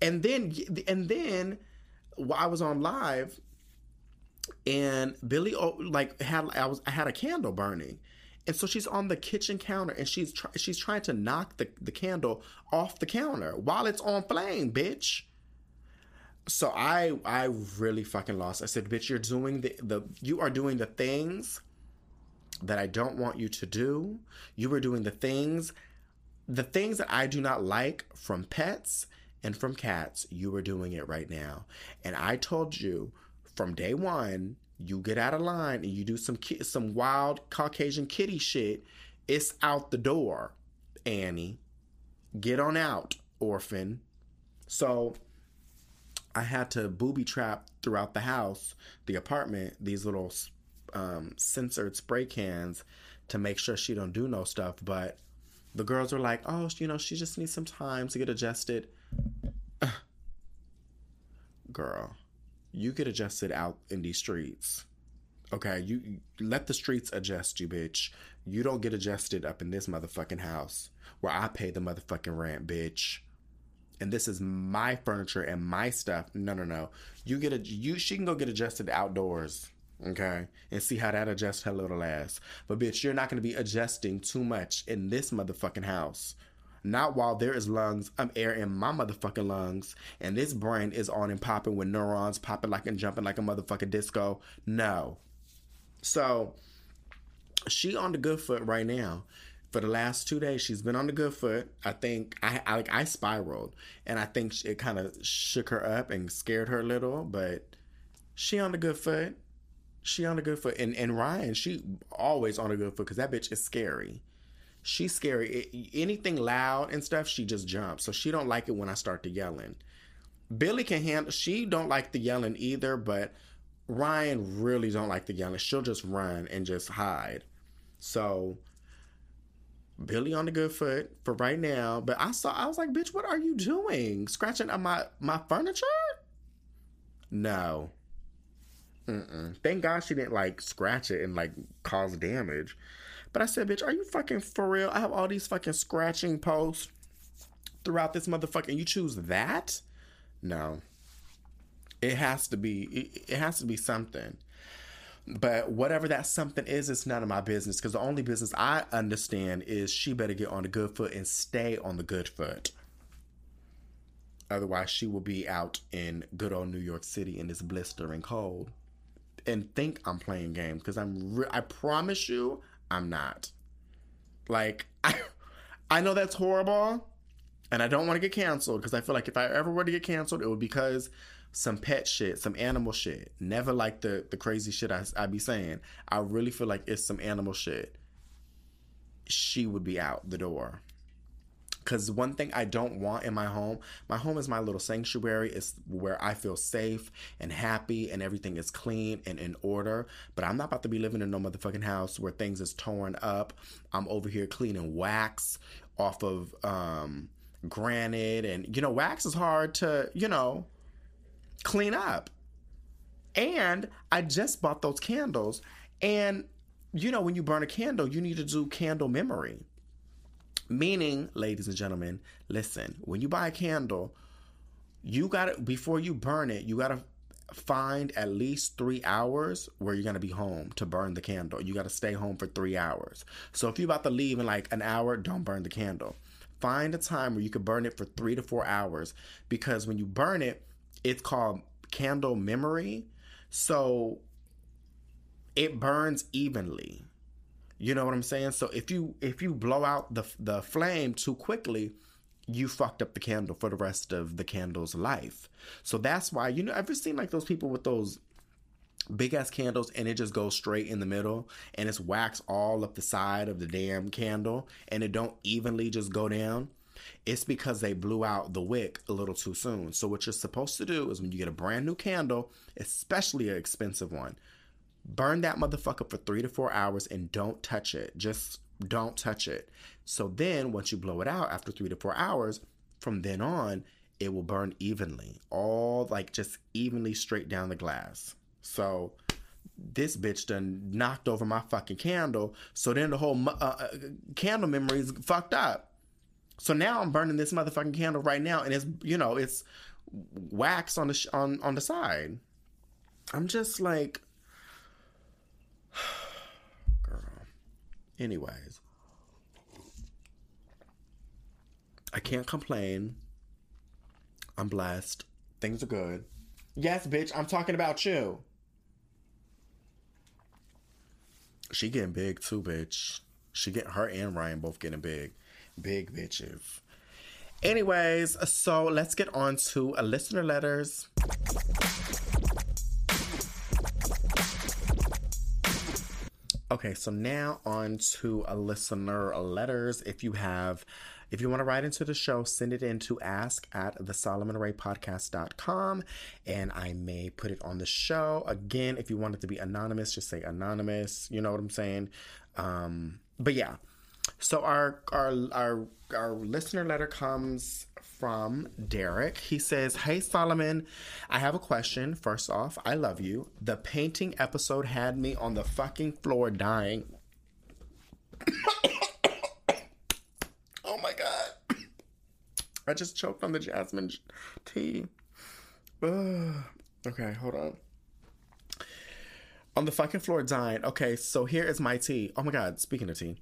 S1: and then and then while I was on live, and Billie like had I was I had a candle burning, and so she's on the kitchen counter and she's she's trying to knock the the candle off the counter while it's on flame, bitch. So I I really fucking lost. I said, bitch, you're doing the the you are doing the things that I don't want you to do. You were doing the things the things that I do not like from pets and from cats, you are doing it right now. And I told you from day one, you get out of line and you do some some wild Caucasian kitty shit, it's out the door, Annie. Get on out, orphan. So I had to booby trap throughout the house, the apartment, these little um, censored spray cans to make sure she don't do no stuff. But the girls were like, oh, you know, she just needs some time to get adjusted. Girl, you get adjusted out in these streets. Okay, you, let the streets adjust you, bitch. You don't get adjusted up in this motherfucking house where I pay the motherfucking rent, bitch. And this is my furniture and my stuff. No, no, no. You get a you. She can go get adjusted outdoors okay, and see how that adjusts her little ass. But bitch, you're not gonna be adjusting too much in this motherfucking house. Not while there is lungs, I'm air in my motherfucking lungs, and this brain is on and popping with neurons popping like and jumping like a motherfucking disco. No. So she on the good foot right now. For the last two days, she's been on the good foot. I think I, I like I spiraled, and I think it kind of shook her up and scared her a little. But she on the good foot. She on the good foot, and and Ryan, she always on the good foot because that bitch is scary she's scary. anything loud and stuff, she just jumps. So she don't like it when I start to yelling. Billie can handle. She don't like the yelling either, but Ryan really don't like the yelling. She'll just run and just hide. So Billie on the good foot for right now. But I saw. I was like, bitch, what are you doing? Scratching on my my furniture? No. Mm-mm. Thank God she didn't like scratch it and like cause damage. But I said, bitch, are you fucking for real? I have all these fucking scratching posts throughout this motherfucker. And you choose that? No. It has to be. It, it has to be something. But whatever that something is, it's none of my business. Because the only business I understand is she better get on the good foot and stay on the good foot. Otherwise, she will be out in good old New York City in this blistering cold and think I'm playing games because I'm. Re- I promise you, I'm not. Like, I, I know that's horrible, and I don't want to get canceled because I feel like if I ever were to get canceled, it would be because some pet shit, some animal shit. Never like the the crazy shit I I be saying. I really feel like it's some animal shit. She would be out the door. Because one thing I don't want in my home, my home is my little sanctuary. It's where I feel safe and happy and everything is clean and in order. But I'm not about to be living in no motherfucking house where things is torn up. I'm over here cleaning wax off of um, granite. And, you know, wax is hard to, you know, clean up. And I just bought those candles And you know, when you burn a candle, you need to do candle memory. Meaning, ladies and gentlemen, listen, when you buy a candle, you got to, before you burn it, you got to find at least three hours where you're to be home to burn the candle. You got to stay home for three hours. So if you're about to leave in like an hour, don't burn the candle. Find a time where you can burn it for three to four hours because when you burn it, it's called candle memory. So it burns evenly. You know what I'm saying? So if you if you blow out the the flame too quickly, you fucked up the candle for the rest of the candle's life. So that's why you know ever seen like those people with those big ass candles and it just goes straight in the middle and it's wax all up the side of the damn candle and it don't evenly just go down. It's because they blew out the wick a little too soon. So what you're supposed to do is when you get a brand new candle, especially an expensive one, burn that motherfucker for three to four hours and don't touch it. Just don't touch it. So then once you blow it out after three to four hours, from then on, it will burn evenly, all like just evenly straight down the glass. So this bitch done knocked over my fucking candle. So then the whole uh, uh, candle memory is fucked up. So now I'm burning this motherfucking candle right now, and it's you know it's wax on the sh- on on the side. I'm just like, Anyways, I can't complain. I'm blessed. Things are good. Yes, bitch, I'm talking about you. She getting big too, bitch. She getting her and Ryan both getting big. Big bitches. Anyways, so let's get on to a listener letters. Okay, so now on to a listener letters. If you have, if you want to write into the show, send it in to ask at the Podcast.com and I may put it on the show. Again, if you want it to be anonymous, just say anonymous. You know what I'm saying? Um, but yeah. So our our our our listener letter comes from Derek. He says, Hey Solomon, I have a question. First off, I love you. The painting episode had me on the fucking floor dying. oh my God. I just choked on the jasmine tea. Ugh. Okay, hold on. On the fucking floor dying. Okay, so here is my tea. Oh my God, speaking of tea.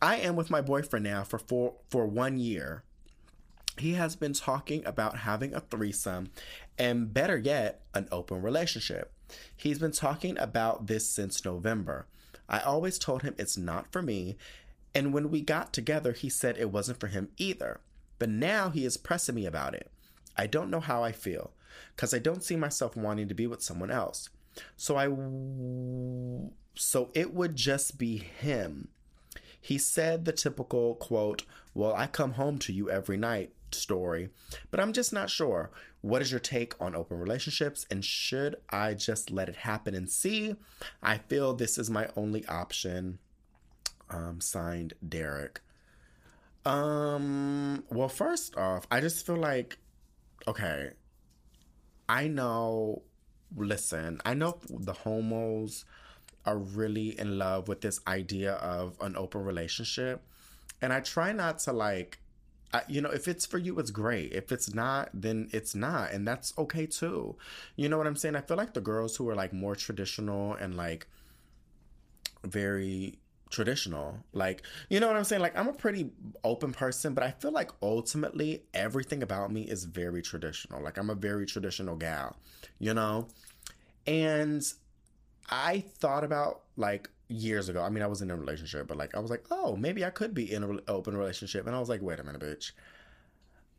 S1: I am with my boyfriend now for four, for one year he has been talking about having a threesome and better yet, an open relationship. He's been talking about this since November. I always told him it's not for me, and when we got together, he said it wasn't for him either. But now he is pressing me about it. I don't know how I feel because I don't see myself wanting to be with someone else. So I so it would just be him. He said the typical quote, "Well, I come home to you every night." story, but I'm just not sure. What is your take on open relationships and should I just let it happen and see? I feel this is my only option. Um, signed Derek. Um, well, first off, I just feel like, okay, I know, listen, I know the homos are really in love with this idea of an open relationship. And I try not to like I, you know, if it's for you, it's great. If it's not, then it's not, and that's okay too. You know what I'm saying? I feel like the girls who are like more traditional and like very traditional, like you know what I'm saying? Like I'm a pretty open person, but I feel like ultimately everything about me is very traditional. Like I'm a very traditional gal, you know, and I thought about like years ago. I mean, I was in a relationship, but like I was like, oh, maybe I could be in an open relationship, and I was like, wait a minute, bitch.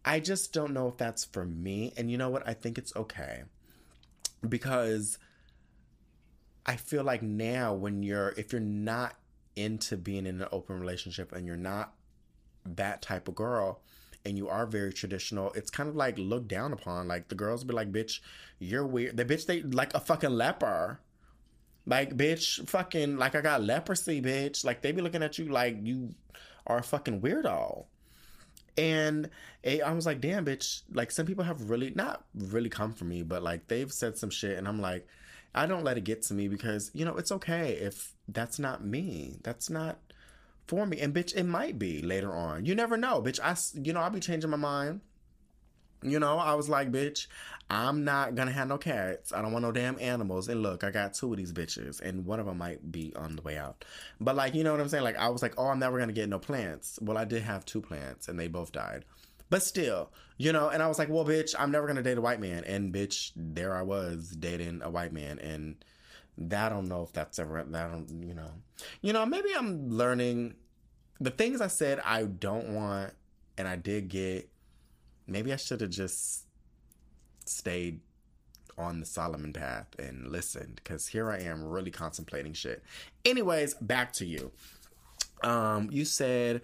S1: I just don't know if that's for me, and you know what? I think it's okay because I feel like now when you're if you're not into being in an open relationship and you're not that type of girl and you are very traditional, it's kind of like looked down upon. Like the girls be like, bitch, you're weird. The bitch they like a fucking leper. Like, bitch, fucking, like I got leprosy, bitch. Like, they be looking at you like you are a fucking weirdo. And it, I was like, damn, bitch. Like, some people have really, not really come for me, but like they've said some shit. And I'm like, I don't let it get to me because, you know, it's okay if that's not me. That's not for me. And bitch, it might be later on. You never know, bitch. I, you know, I'll be changing my mind. You know, I was like, bitch, I'm not gonna have no cats. I don't want no damn animals. And look, I got two of these bitches, and one of them might be on the way out. But like, you know what I'm saying? Like, I was like, oh, I'm never gonna get no plants. Well, I did have two plants, and they both died. But still, you know, and I was like, well, bitch, I'm never gonna date a white man. And bitch, there I was dating a white man, and that I don't know if that's ever that don't, you know, you know, maybe I'm learning the things I said I don't want, and I did get maybe I should have just stayed on the Solomon path and listened because here I am really contemplating shit. Anyways, back to you. Um, you said,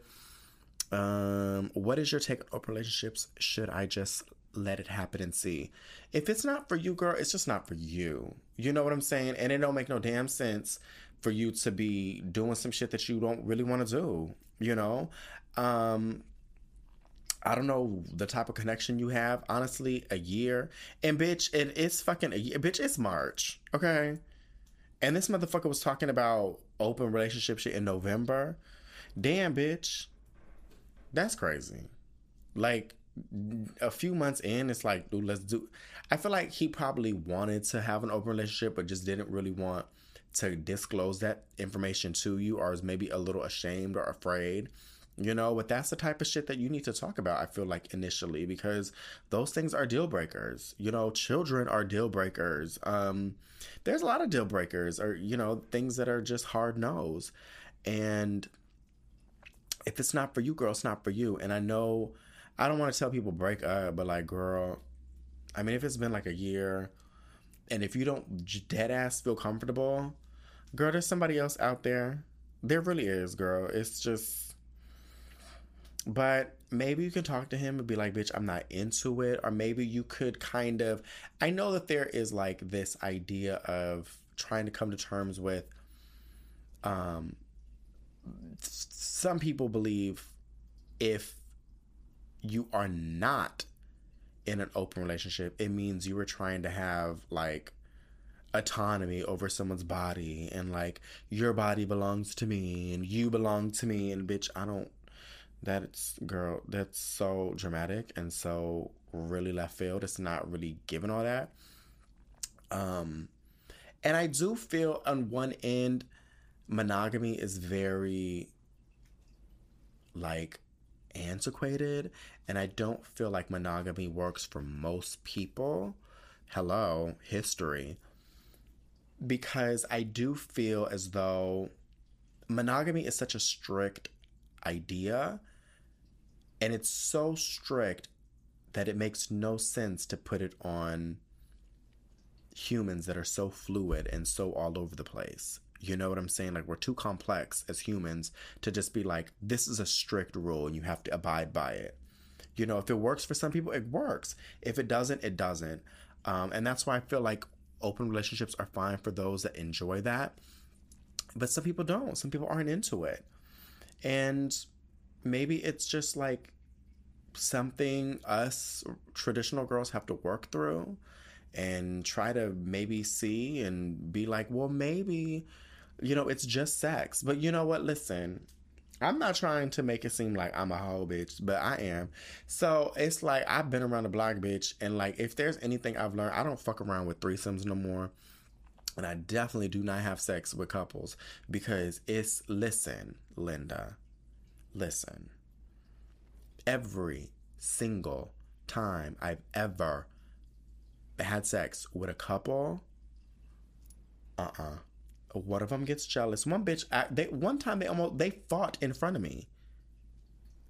S1: um, what is your take on relationships? Should I just let it happen and see? If it's not for you, girl, it's just not for you. You know what I'm saying? And it don't make no damn sense for you to be doing some shit that you don't really want to do. You know, um, I don't know the type of connection you have. Honestly, a year. And bitch, it is fucking a year. Bitch, it's March. Okay. And this motherfucker was talking about open relationship shit in November. Damn, bitch. That's crazy. Like a few months in, it's like, dude, let's do. I feel like he probably wanted to have an open relationship, but just didn't really want to disclose that information to you, or is maybe a little ashamed or afraid you know, but that's the type of shit that you need to talk about, I feel like, initially, because those things are deal breakers. You know, children are deal breakers. Um, there's a lot of deal breakers, or, you know, things that are just hard no's. And if it's not for you, girl, it's not for you. And I know I don't want to tell people break up, but like, girl, I mean, if it's been like a year and if you don't dead ass feel comfortable, girl, there's somebody else out there. There really is, girl. It's just but maybe you can talk to him and be like, bitch, I'm not into it. Or maybe you could kind of, I know that there is like this idea of trying to come to terms with, um, some people believe if you are not in an open relationship, it means you were trying to have like autonomy over someone's body and like your body belongs to me and you belong to me and bitch, I don't that's girl, that's so dramatic and so really left field. It's not really given all that. Um and I do feel on one end monogamy is very like antiquated and I don't feel like monogamy works for most people. Hello, history. Because I do feel as though monogamy is such a strict idea and it's so strict that it makes no sense to put it on humans that are so fluid and so all over the place. You know what I'm saying? Like, we're too complex as humans to just be like, this is a strict rule and you have to abide by it. You know, if it works for some people, it works. If it doesn't, it doesn't. Um, and that's why I feel like open relationships are fine for those that enjoy that. But some people don't. Some people aren't into it. And maybe it's just like something us traditional girls have to work through and try to maybe see and be like, well, maybe, you know, it's just sex. But you know what? Listen, I'm not trying to make it seem like I'm a whole bitch, but I am. So it's like I've been around the block, bitch, and like if there's anything I've learned, I don't fuck around with threesomes no more. And I definitely do not have sex with couples because it's listen, Linda, listen every single time I've ever had sex with a couple, uh uh-uh. uh One of them gets jealous. One bitch, I, they one time they almost they fought in front of me.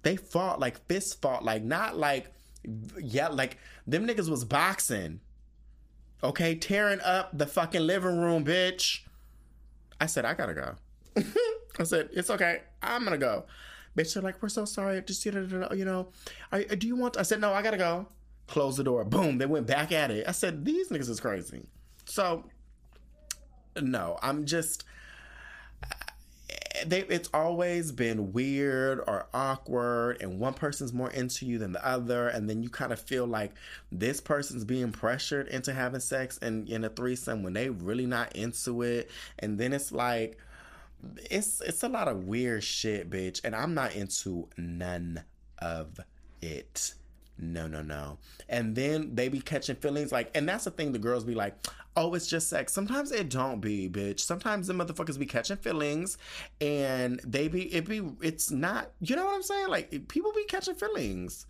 S1: They fought like fist fought, like not like yeah, like them niggas was boxing. Okay, tearing up the fucking living room, bitch. I said I gotta go. I said it's okay. I'm gonna go. Bitch, they're like, we're so sorry. Just, you know, I, uh, do you want, I said, no, I gotta go. Close the door. Boom. They went back at it. I said, these niggas is crazy. So, no, I'm just, they, it's always been weird or awkward, and one person's more into you than the other, and then you kind of feel like this person's being pressured into having sex and in a threesome when they really not into it, and then it's like it's it's a lot of weird shit, bitch, and I'm not into none of it. No, no, no. And then they be catching feelings like, and that's the thing the girls be like, oh, it's just sex. Sometimes it don't be, bitch. Sometimes the motherfuckers be catching feelings and they be, it be, it's not, you know what I'm saying? Like people be catching feelings.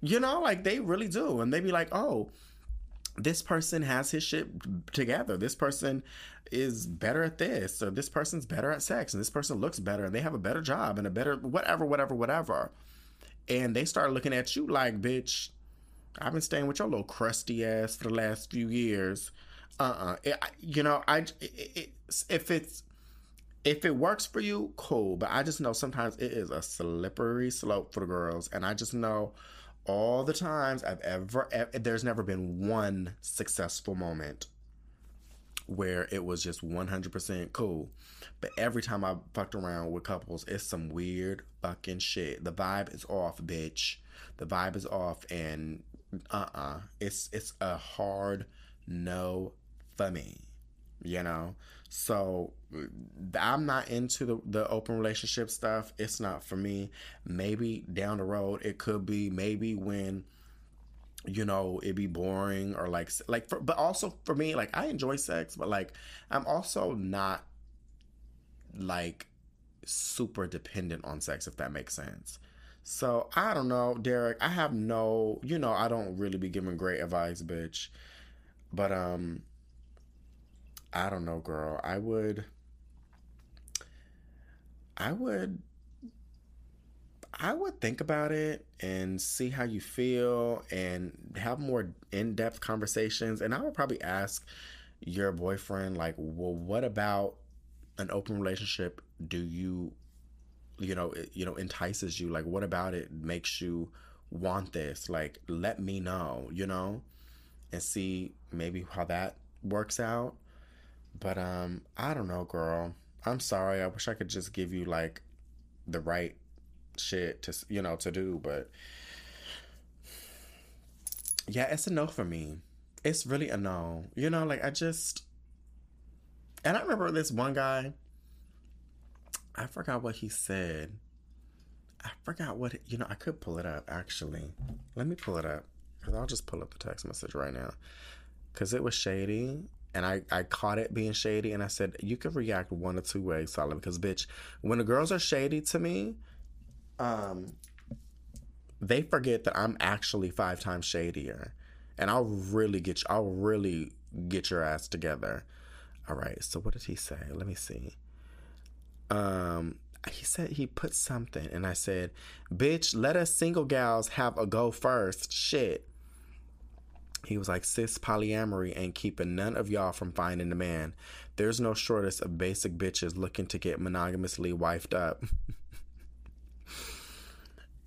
S1: You know, like they really do. And they be like, oh, this person has his shit together. This person is better at this, or this person's better at sex, and this person looks better, and they have a better job and a better whatever, whatever, whatever. And they start looking at you like, bitch, I've been staying with your little crusty ass for the last few years. Uh uh-uh. uh You know, I it, it, if it's if it works for you, cool. But I just know sometimes it is a slippery slope for the girls, and I just know all the times I've ever, ever there's never been one successful moment where it was just 100% cool. But every time I fucked around with couples, it's some weird fucking shit. The vibe is off, bitch. The vibe is off, and uh-uh it's it's a hard no for me you know so i'm not into the, the open relationship stuff it's not for me maybe down the road it could be maybe when you know it'd be boring or like like for, but also for me like i enjoy sex but like i'm also not like super dependent on sex if that makes sense so I don't know, Derek. I have no, you know, I don't really be giving great advice, bitch. But um, I don't know, girl. I would, I would, I would think about it and see how you feel and have more in depth conversations. And I would probably ask your boyfriend, like, well, what about an open relationship do you you know it, you know entices you like what about it makes you want this like let me know you know and see maybe how that works out but um i don't know girl. I'm sorry. I wish i could just give you like the right shit to you know to do but yeah it's a no for me. It's really a no. You know like i just and i remember this one guy I forgot what he said. I forgot what, you know, I could pull it up actually. Let me pull it up because I'll just pull up the text message right now. Because it was shady and I, I caught it being shady and I said, you could react one or two ways, Solid, because bitch, when the girls are shady to me, um, they forget that I'm actually five times shadier and I'll really get you, I'll really get your ass together. All right. So what did he say? Let me see um, he said he put something, and I said, "Bitch, let us single gals have a go first." Shit. He was like, "Cis polyamory ain't keeping none of y'all from finding a man. There's no shortage of basic bitches looking to get monogamously wifed up."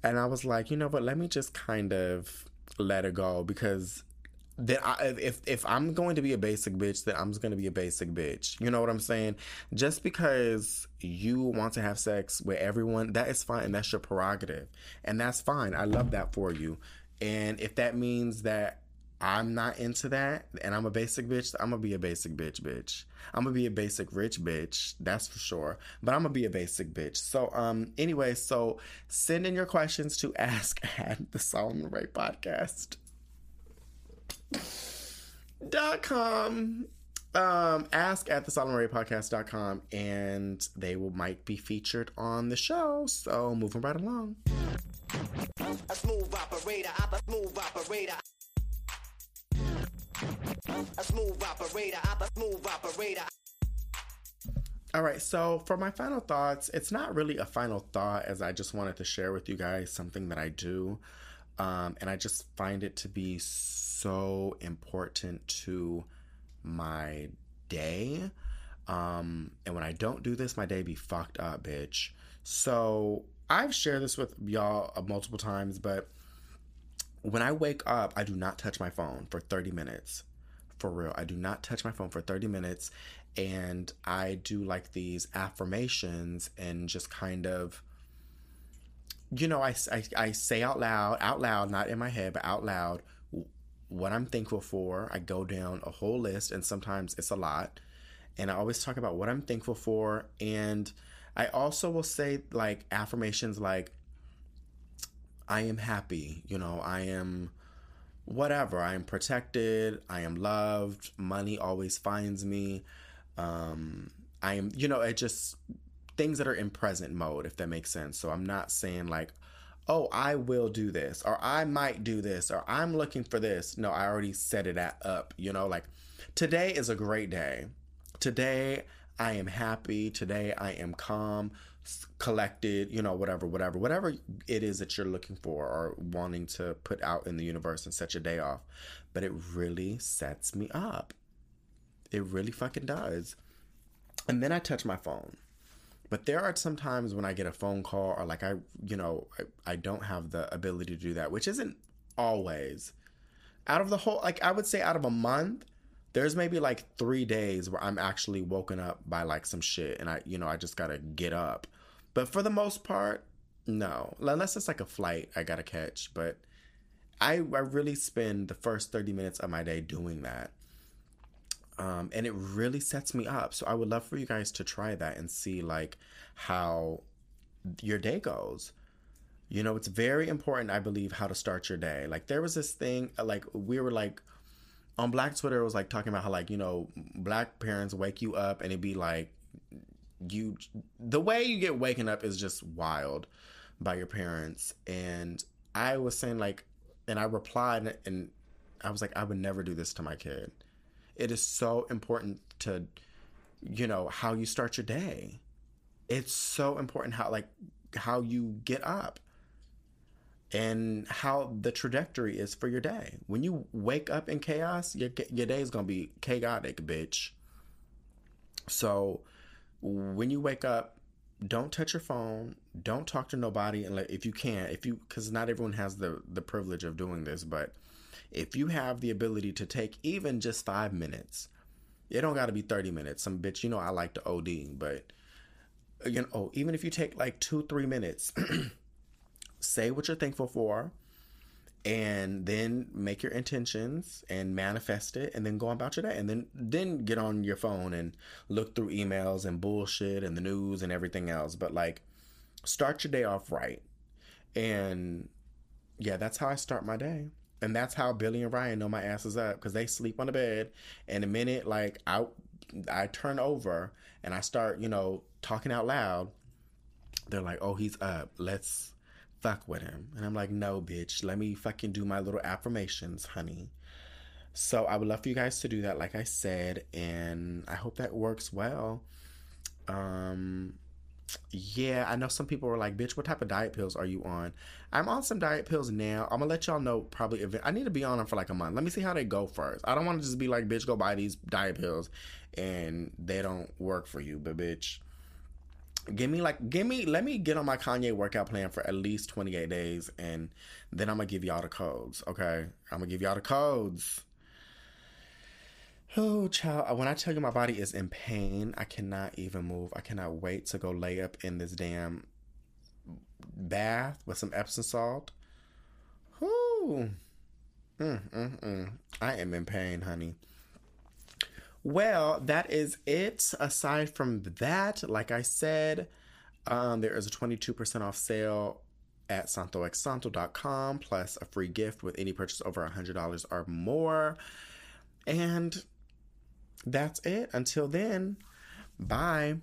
S1: and I was like, you know what? Let me just kind of let it go because that I, if if I'm going to be a basic bitch, then I'm just going to be a basic bitch. You know what I'm saying? Just because you want to have sex with everyone, that is fine, and that's your prerogative, and that's fine. I love that for you. And if that means that I'm not into that, and I'm a basic bitch, I'm gonna be a basic bitch, bitch. I'm gonna be a basic rich bitch, that's for sure. But I'm gonna be a basic bitch. So, um, anyway, so send in your questions to ask at the Solomon Ray podcast dot com um ask at the Solomon Ray podcast.com and they will might be featured on the show so moving right along a smooth operator operator a smooth operator all right, so for my final thoughts, it's not really a final thought as I just wanted to share with you guys something that I do. Um, and I just find it to be so important to my day. Um, and when I don't do this, my day be fucked up, bitch. So I've shared this with y'all multiple times, but when I wake up, I do not touch my phone for 30 minutes. For real, I do not touch my phone for 30 minutes. and I do like these affirmations and just kind of you know, I, I, I say out loud, out loud, not in my head, but out loud, what I'm thankful for. I go down a whole list, and sometimes it's a lot. And I always talk about what I'm thankful for. And I also will say, like, affirmations like, I am happy, you know, I am whatever. I am protected. I am loved. Money always finds me. Um, I am, you know, it just things that are in present mode, if that makes sense. So I'm not saying like, oh, I will do this, or I might do this, or I'm looking for this. No, I already set it at, up. You know, like today is a great day. Today I am happy. Today I am calm, collected, you know, whatever, whatever, whatever it is that you're looking for or wanting to put out in the universe and set your day off. But it really sets me up. It really fucking does. And then I touch my phone. But there are some times when I get a phone call or like I, you know, I, I don't have the ability to do that, which isn't always. Out of the whole, like I would say out of a month, there's maybe like three days where I'm actually woken up by like some shit and I, you know, I just gotta get up. But for the most part, no. Unless it's like a flight I gotta catch. But I, I really spend the first 30 minutes of my day doing that. Um, and it really sets me up. So I would love for you guys to try that and see like how your day goes. You know, it's very important, I believe, how to start your day. Like there was this thing, like we were like on Black Twitter, it was like talking about how like you know black parents wake you up and it'd be like you the way you get waken up is just wild by your parents. And I was saying like and I replied and I was like I would never do this to my kid. It is so important to, you know, how you start your day. It's so important how, like, how you get up and how the trajectory is for your day. When you wake up in chaos, your, your day is going to be chaotic, bitch. So when you wake up, don't touch your phone. Don't talk to nobody, and if you can, if you, because not everyone has the the privilege of doing this, but if you have the ability to take even just five minutes, it don't got to be 30 minutes. Some bitch, you know, I like to OD, but uh, again, oh, even if you take like two, three minutes, say what you're thankful for, and then make your intentions and manifest it and then go about your day and then then get on your phone and look through emails and bullshit and the news and everything else but like start your day off right and yeah that's how i start my day and that's how Billie and Ryan know my ass is up because they sleep on the bed. And the minute like I I turn over and I start, you know, talking out loud, they're like, "Oh, he's up. Let's fuck with him." And I'm like, "No, bitch. Let me fucking do my little affirmations, honey." So I would love for you guys to do that, like I said, and I hope that works well. Um, yeah, I know some people were like, "Bitch, what type of diet pills are you on?" I'm on some diet pills now. I'm gonna let y'all know probably. If I need to be on them for like a month. Let me see how they go first. I don't want to just be like, "Bitch, go buy these diet pills," and they don't work for you. But bitch, give me like, give me, let me get on my Kanye workout plan for at least 28 days, and then I'm gonna give y'all the codes. Okay, I'm gonna give y'all the codes. Oh, child. When I tell you my body is in pain, I cannot even move. I cannot wait to go lay up in this damn bath with some Epsom salt. Whoo. Mm, mm, mm. I am in pain, honey. Well, that is it. Aside from that, like I said, um, there is a 22% off sale at santoexsanto.com plus a free gift with any purchase over $100 or more. And that's it. Until then, bye.